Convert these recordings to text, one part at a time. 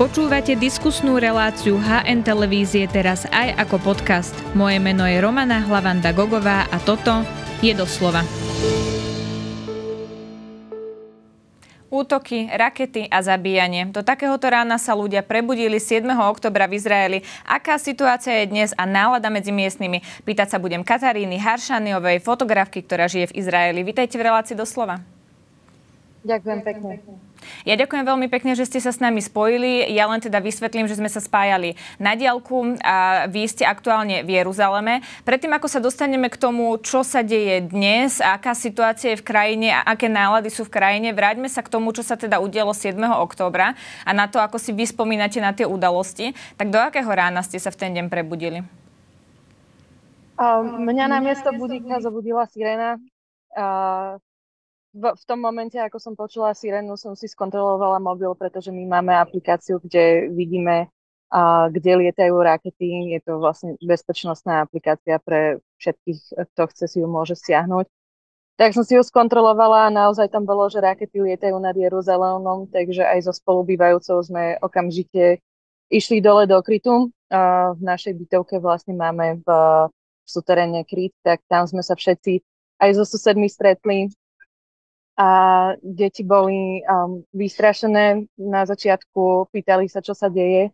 Počúvate diskusnú reláciu HN Televízie teraz aj ako podcast. Moje meno je Romana Hlavanda Gogová a toto je doslova. Útoky, rakety a zabíjanie. Do takéhoto rána sa ľudia prebudili 7. oktobra v Izraeli. Aká situácia je dnes a nálada medzi miestnymi? Pýtať sa budem Kataríny Haršaniovej, fotografky, ktorá žije v Izraeli. Vítajte v relácii doslova. Ďakujem pekne. Ja ďakujem veľmi pekne, že ste sa s nami spojili. Ja len teda vysvetlím, že sme sa spájali na diálku a vy ste aktuálne v Jeruzaleme. Predtým, ako sa dostaneme k tomu, čo sa deje dnes, aká situácia je v krajine a aké nálady sú v krajine, vráťme sa k tomu, čo sa teda udialo 7. októbra a na to, ako si vy spomínate na tie udalosti. Tak do akého rána ste sa v ten deň prebudili? Mňa na miesto budíka zobudila sirena. Uh, v, v tom momente, ako som počula sirénu, som si skontrolovala mobil, pretože my máme aplikáciu, kde vidíme, a, kde lietajú rakety. Je to vlastne bezpečnostná aplikácia pre všetkých, kto chce si ju môže stiahnuť. Tak som si ju skontrolovala a naozaj tam bolo, že rakety lietajú nad Jeruzalémom, takže aj so spolubývajúcou sme okamžite išli dole do krytu. A v našej bytovke vlastne máme v, v suteréne kryt, tak tam sme sa všetci aj so susedmi stretli a deti boli um, vystrašené na začiatku, pýtali sa, čo sa deje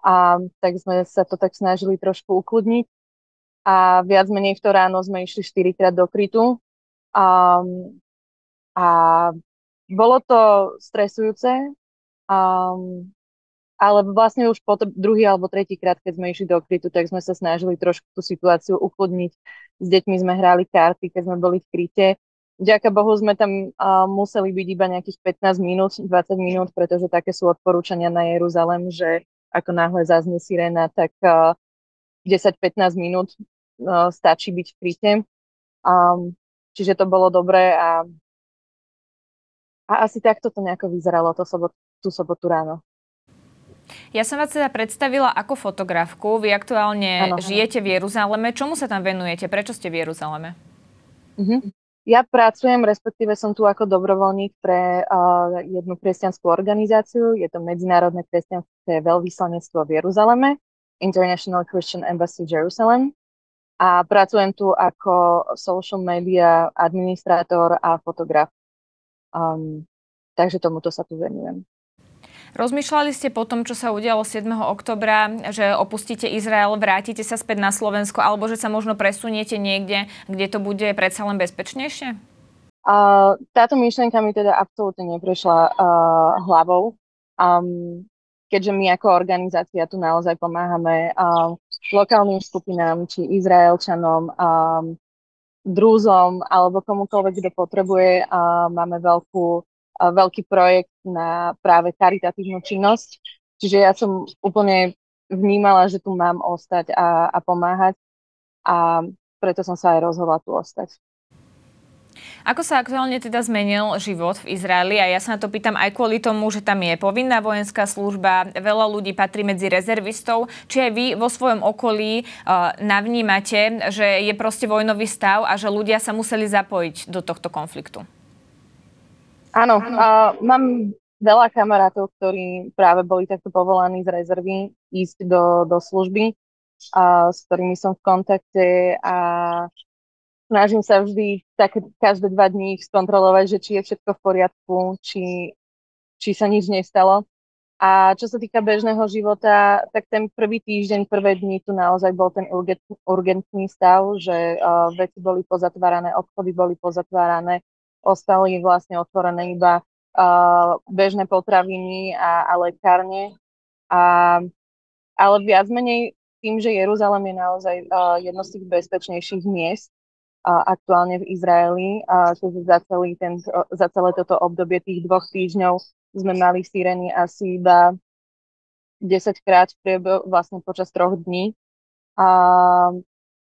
a tak sme sa to tak snažili trošku ukludniť a viac menej v to ráno sme išli 4 krát do krytu um, a bolo to stresujúce, um, ale vlastne už po druhý alebo tretí krát, keď sme išli do krytu, tak sme sa snažili trošku tú situáciu ukludniť. S deťmi sme hrali karty, keď sme boli v kryte Vďaka Bohu sme tam uh, museli byť iba nejakých 15 minút, 20 minút, pretože také sú odporúčania na Jeruzalem, že ako náhle zaznie sirena, tak uh, 10-15 minút uh, stačí byť v kryte. Um, čiže to bolo dobré a, a asi takto to nejako vyzeralo to sobot, tú sobotu ráno. Ja som vás teda predstavila ako fotografku. Vy aktuálne ano, žijete v Jeruzaleme. Čomu sa tam venujete? Prečo ste v Jeruzaleme? Uh-huh. Ja pracujem, respektíve som tu ako dobrovoľník pre uh, jednu kresťanskú organizáciu. Je to Medzinárodné kresťanské veľvyslanectvo v Jeruzaleme, International Christian Embassy Jerusalem. A pracujem tu ako social media administrátor a fotograf. Um, takže tomuto sa tu venujem. Rozmýšľali ste po tom, čo sa udialo 7. oktobra, že opustíte Izrael, vrátite sa späť na Slovensko, alebo že sa možno presuniete niekde, kde to bude predsa len bezpečnejšie? Uh, táto myšlienka mi teda absolútne neprešla uh, hlavou. Um, keďže my ako organizácia tu naozaj pomáhame um, lokálnym skupinám, či Izraelčanom, um, drúzom alebo komukoľvek, kto potrebuje. Uh, máme veľkú veľký projekt na práve charitatívnu činnosť. Čiže ja som úplne vnímala, že tu mám ostať a, a pomáhať a preto som sa aj rozhodla tu ostať. Ako sa aktuálne teda zmenil život v Izraeli? A ja sa na to pýtam aj kvôli tomu, že tam je povinná vojenská služba, veľa ľudí patrí medzi rezervistov. Či aj vy vo svojom okolí uh, navnímate, že je proste vojnový stav a že ľudia sa museli zapojiť do tohto konfliktu? Áno, uh, mám veľa kamarátov, ktorí práve boli takto povolaní z rezervy ísť do, do služby, uh, s ktorými som v kontakte a snažím sa vždy tak každé dva dní skontrolovať, že či je všetko v poriadku, či, či sa nič nestalo. A čo sa týka bežného života, tak ten prvý týždeň, prvé dni tu naozaj bol ten urgentný stav, že uh, veci boli pozatvárané, obchody boli pozatvárané, ostali vlastne otvorené iba uh, bežné potraviny a, a lekárne. A, ale viac menej tým, že Jeruzalem je naozaj uh, jedno z tých bezpečnejších miest uh, aktuálne v Izraeli, uh, za, celý ten, uh, za celé toto obdobie tých dvoch týždňov sme mali sireny asi iba 10 krát vlastne počas troch dní. Uh,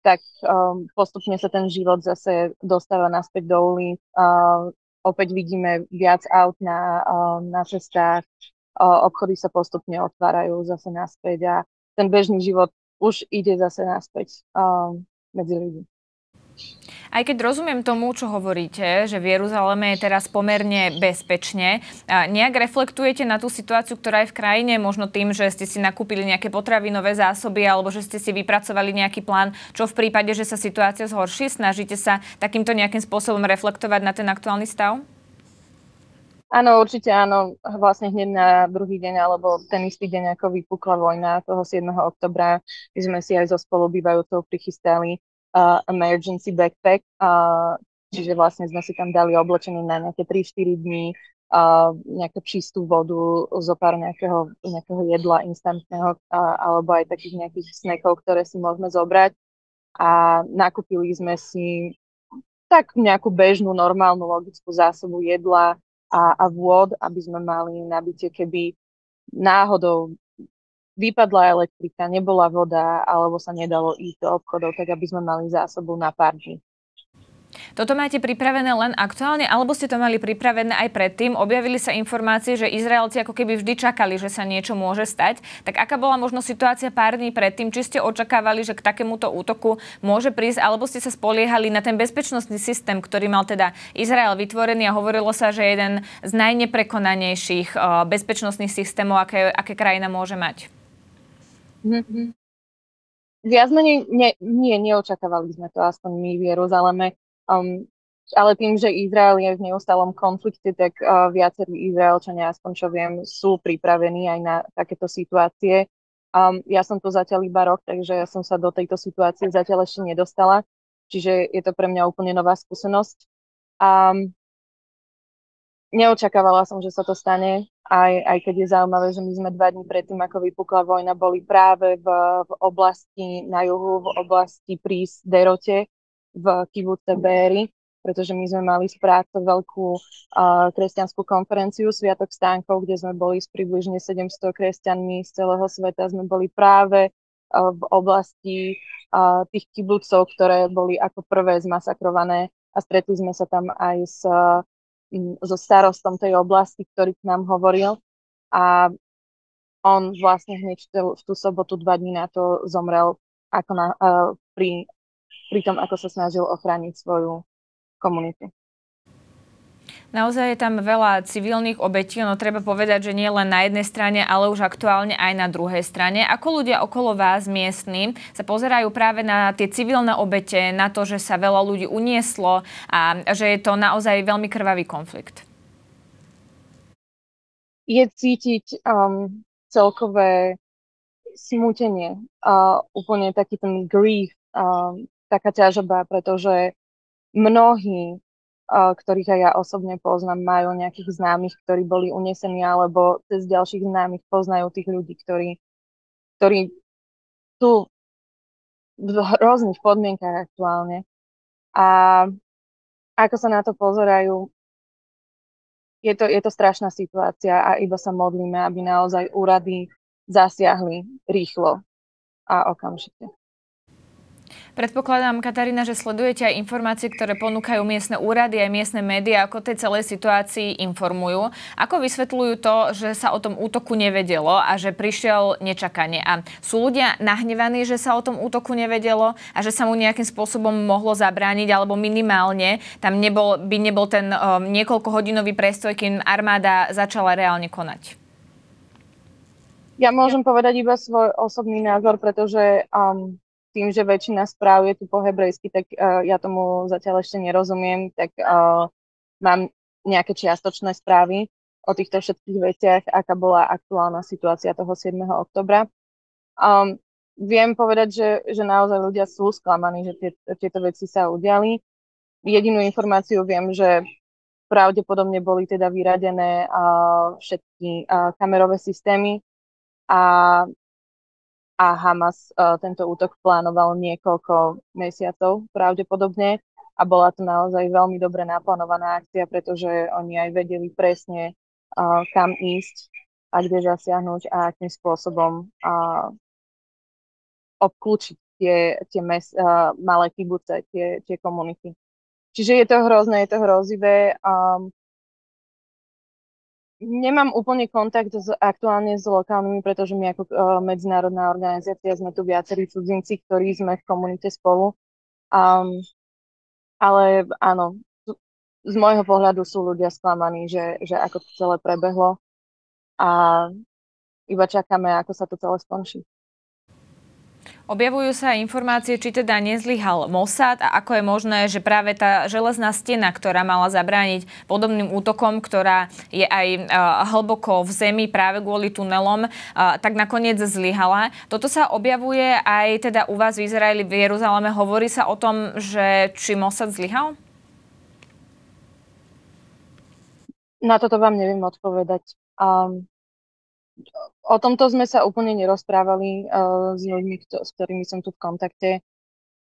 tak um, postupne sa ten život zase dostáva naspäť do ulic. Uh, opäť vidíme viac aut na, uh, na cestách, uh, obchody sa postupne otvárajú zase naspäť a ten bežný život už ide zase naspäť um, medzi ľudí. Aj keď rozumiem tomu, čo hovoríte, že v Jeruzaleme je teraz pomerne bezpečne, nejak reflektujete na tú situáciu, ktorá je v krajine, možno tým, že ste si nakúpili nejaké potravinové zásoby alebo že ste si vypracovali nejaký plán, čo v prípade, že sa situácia zhorší, snažíte sa takýmto nejakým spôsobom reflektovať na ten aktuálny stav? Áno, určite áno. Vlastne hneď na druhý deň, alebo ten istý deň, ako vypukla vojna toho 7. oktobra, my sme si aj so spolubývajúcou prichystali uh, emergency backpack, uh, čiže vlastne sme si tam dali oblečenie na nejaké 3-4 dní, uh, nejakú čistú vodu, zo pár nejakého, nejakého jedla instantného, uh, alebo aj takých nejakých snackov, ktoré si môžeme zobrať. A nakúpili sme si tak nejakú bežnú, normálnu, logickú zásobu jedla a, a vôd, aby sme mali nabitie, keby náhodou vypadla elektrika, nebola voda alebo sa nedalo ísť do obchodov, tak aby sme mali zásobu na pár dní. Toto máte pripravené len aktuálne, alebo ste to mali pripravené aj predtým? Objavili sa informácie, že Izraelci ako keby vždy čakali, že sa niečo môže stať. Tak aká bola možno situácia pár dní predtým? Či ste očakávali, že k takémuto útoku môže prísť, alebo ste sa spoliehali na ten bezpečnostný systém, ktorý mal teda Izrael vytvorený a hovorilo sa, že jeden z najneprekonanejších eh, bezpečnostných systémov, aké, aké krajina môže mať? Mm-hmm. Viac menej nie, nie, neočakávali sme to aspoň my v Jeruzaleme. Um, ale tým, že Izrael je v neustálom konflikte, tak uh, viacerí Izraelčania, aspoň čo viem, sú pripravení aj na takéto situácie. Um, ja som tu zatiaľ iba rok, takže ja som sa do tejto situácie zatiaľ ešte nedostala, čiže je to pre mňa úplne nová skúsenosť. Um, neočakávala som, že sa to stane, aj, aj keď je zaujímavé, že my sme dva dní predtým, ako vypukla vojna, boli práve v, v oblasti na juhu, v oblasti pri Derote, v kibuce Béry, pretože my sme mali správcu veľkú uh, kresťanskú konferenciu Sviatok stánkov, kde sme boli s približne 700 kresťanmi z celého sveta. Sme boli práve uh, v oblasti uh, tých kibucov, ktoré boli ako prvé zmasakrované a stretli sme sa tam aj s uh, so starostom tej oblasti, ktorý k nám hovoril a on vlastne hneď v tú sobotu dva dní na to zomrel ako na, uh, pri, pri tom, ako sa snažil ochrániť svoju komunitu. Naozaj je tam veľa civilných obetí, no treba povedať, že nie len na jednej strane, ale už aktuálne aj na druhej strane. Ako ľudia okolo vás miestni sa pozerajú práve na tie civilné obete, na to, že sa veľa ľudí unieslo a že je to naozaj veľmi krvavý konflikt? Je cítiť um, celkové smutenie, uh, úplne taký ten grief, um, taká ťažoba, pretože mnohí ktorých aj ja osobne poznám, majú nejakých známych, ktorí boli unesení, alebo cez ďalších známych poznajú tých ľudí, ktorí, ktorí sú v hrozných podmienkach aktuálne. A ako sa na to pozerajú, je to, je to strašná situácia a iba sa modlíme, aby naozaj úrady zasiahli rýchlo a okamžite. Predpokladám, Katarína, že sledujete aj informácie, ktoré ponúkajú miestne úrady aj miestne médiá, ako tej celej situácii informujú. Ako vysvetľujú to, že sa o tom útoku nevedelo a že prišiel nečakanie? A sú ľudia nahnevaní, že sa o tom útoku nevedelo a že sa mu nejakým spôsobom mohlo zabrániť, alebo minimálne tam nebol, by nebol ten um, niekoľkohodinový prestoj, kým armáda začala reálne konať? Ja môžem povedať iba svoj osobný názor, pretože um, tým, že väčšina správ je tu po hebrejsky, tak uh, ja tomu zatiaľ ešte nerozumiem, tak uh, mám nejaké čiastočné správy o týchto všetkých veciach, aká bola aktuálna situácia toho 7. oktobra. Um, viem povedať, že, že naozaj ľudia sú sklamaní, že tie, tieto veci sa udiali. Jedinú informáciu viem, že pravdepodobne boli teda vyradené uh, všetky uh, kamerové systémy a a Hamas uh, tento útok plánoval niekoľko mesiacov pravdepodobne a bola to naozaj veľmi dobre naplánovaná akcia, pretože oni aj vedeli presne, uh, kam ísť a kde zasiahnuť a akým spôsobom uh, obklúčiť tie, tie mes, uh, malé kibuce, tie, tie komunity. Čiže je to hrozné, je to hrozivé. Um, Nemám úplne kontakt s, aktuálne s lokálnymi, pretože my ako uh, medzinárodná organizácia sme tu viacerí cudzinci, ktorí sme v komunite spolu. Um, Ale áno, z môjho pohľadu sú ľudia sklamaní, že, že ako to celé prebehlo a iba čakáme, ako sa to celé skončí. Objavujú sa informácie, či teda nezlyhal Mossad a ako je možné, že práve tá železná stena, ktorá mala zabrániť podobným útokom, ktorá je aj hlboko v zemi práve kvôli tunelom, tak nakoniec zlyhala. Toto sa objavuje aj teda u vás v Izraeli, v Jeruzaleme. Hovorí sa o tom, že či Mossad zlyhal? Na toto vám neviem odpovedať. Um, o tomto sme sa úplne nerozprávali uh, s ľuďmi, kto, s ktorými som tu v kontakte.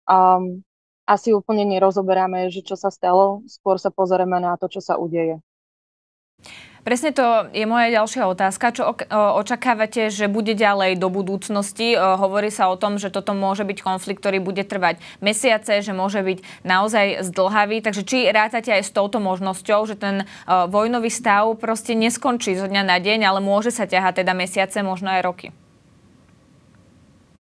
Um, asi úplne nerozoberáme, že čo sa stalo, skôr sa pozrieme na to, čo sa udeje. Presne to je moja ďalšia otázka. Čo očakávate, že bude ďalej do budúcnosti? Hovorí sa o tom, že toto môže byť konflikt, ktorý bude trvať mesiace, že môže byť naozaj zdlhavý. Takže či rátate aj s touto možnosťou, že ten vojnový stav proste neskončí zo dňa na deň, ale môže sa ťahať teda mesiace, možno aj roky?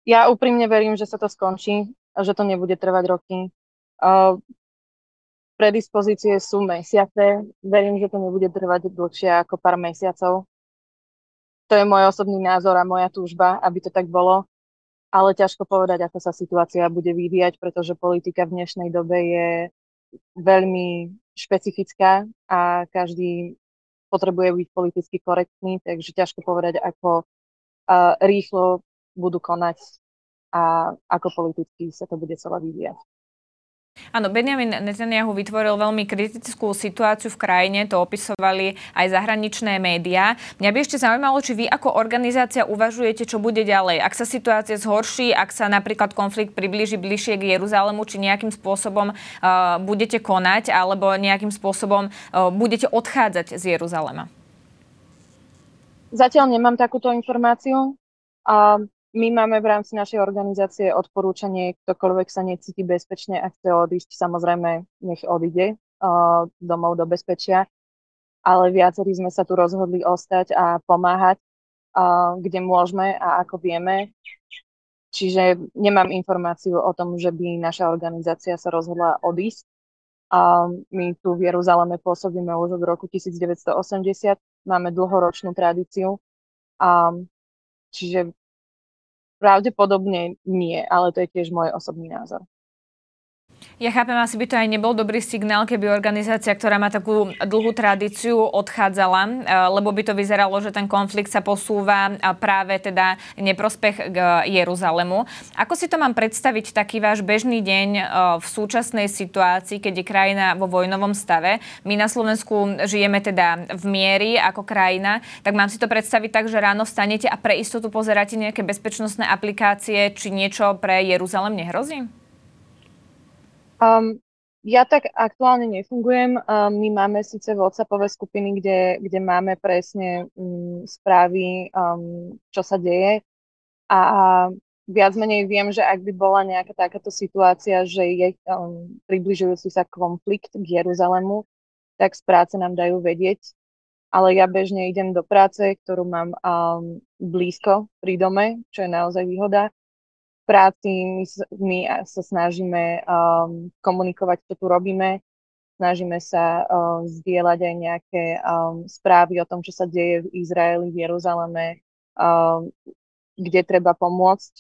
Ja úprimne verím, že sa to skončí, že to nebude trvať roky predispozície sú mesiace. Verím, že to nebude trvať dlhšie ako pár mesiacov. To je môj osobný názor a moja túžba, aby to tak bolo. Ale ťažko povedať, ako sa situácia bude vyvíjať, pretože politika v dnešnej dobe je veľmi špecifická a každý potrebuje byť politicky korektný, takže ťažko povedať, ako rýchlo budú konať a ako politicky sa to bude celé vyvíjať. Áno, Benjamin Netanyahu vytvoril veľmi kritickú situáciu v krajine, to opisovali aj zahraničné médiá. Mňa by ešte zaujímalo, či vy ako organizácia uvažujete, čo bude ďalej. Ak sa situácia zhorší, ak sa napríklad konflikt priblíži bližšie k Jeruzalému, či nejakým spôsobom uh, budete konať, alebo nejakým spôsobom uh, budete odchádzať z Jeruzalema? Zatiaľ nemám takúto informáciu. Uh, my máme v rámci našej organizácie odporúčanie, ktokoľvek sa necíti bezpečne a chce odísť, samozrejme nech odíde uh, domov do bezpečia. Ale viacerí sme sa tu rozhodli ostať a pomáhať, uh, kde môžeme a ako vieme. Čiže nemám informáciu o tom, že by naša organizácia sa rozhodla odísť. Uh, my tu v Jeruzaleme pôsobíme už od roku 1980, máme dlhoročnú tradíciu. Um, čiže Pravdepodobne nie, ale to je tiež môj osobný názor. Ja chápem, asi by to aj nebol dobrý signál, keby organizácia, ktorá má takú dlhú tradíciu, odchádzala, e, lebo by to vyzeralo, že ten konflikt sa posúva práve teda neprospech k Jeruzalemu. Ako si to mám predstaviť taký váš bežný deň e, v súčasnej situácii, keď je krajina vo vojnovom stave? My na Slovensku žijeme teda v miery ako krajina, tak mám si to predstaviť tak, že ráno vstanete a pre istotu pozeráte nejaké bezpečnostné aplikácie, či niečo pre Jeruzalem nehrozí? Um, ja tak aktuálne nefungujem. Um, my máme síce WhatsAppové skupiny, kde, kde máme presne um, správy, um, čo sa deje. A viac menej viem, že ak by bola nejaká takáto situácia, že je um, približujúci sa konflikt k Jeruzalému, tak z práce nám dajú vedieť. Ale ja bežne idem do práce, ktorú mám um, blízko pri dome, čo je naozaj výhoda práci my, my sa snažíme um, komunikovať, čo tu robíme. Snažíme sa um, zdieľať aj nejaké um, správy o tom, čo sa deje v Izraeli, v Jeruzaleme, um, kde treba pomôcť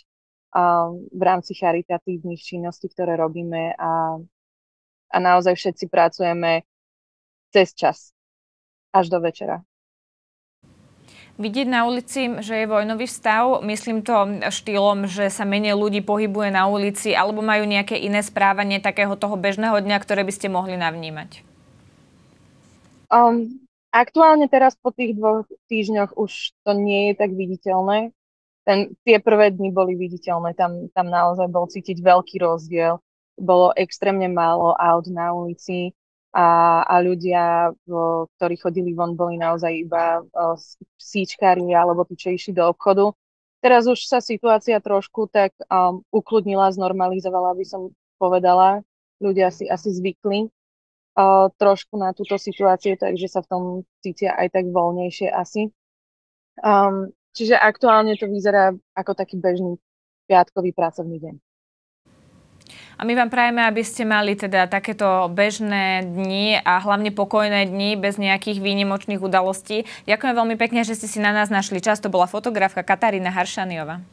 um, v rámci charitatívnych činností, ktoré robíme a, a naozaj všetci pracujeme cez čas až do večera vidieť na ulici, že je vojnový stav? Myslím to štýlom, že sa menej ľudí pohybuje na ulici alebo majú nejaké iné správanie takého toho bežného dňa, ktoré by ste mohli navnímať? Um, aktuálne teraz po tých dvoch týždňoch už to nie je tak viditeľné. Ten, tie prvé dni boli viditeľné, tam, tam naozaj bol cítiť veľký rozdiel. Bolo extrémne málo aut na ulici, a, a ľudia, ktorí chodili von, boli naozaj iba síčkári alebo tí, čo išli do obchodu. Teraz už sa situácia trošku tak um, ukludnila, znormalizovala, by som povedala. Ľudia si asi zvykli uh, trošku na túto situáciu, takže sa v tom cítia aj tak voľnejšie asi. Um, čiže aktuálne to vyzerá ako taký bežný piatkový pracovný deň. A my vám prajeme, aby ste mali teda takéto bežné dni a hlavne pokojné dni bez nejakých výnimočných udalostí. Ďakujem veľmi pekne, že ste si na nás našli čas. To bola fotografka Katarína Haršaniova.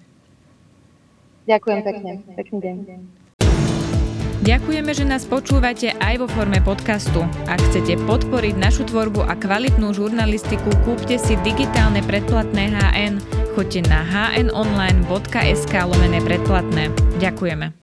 Ďakujem pekne. Pekný deň. Ďakujeme, že nás počúvate aj vo forme podcastu. Ak chcete podporiť našu tvorbu a kvalitnú žurnalistiku, kúpte si digitálne predplatné HN. Choďte na hnonline.sk lomené predplatné. Ďakujeme.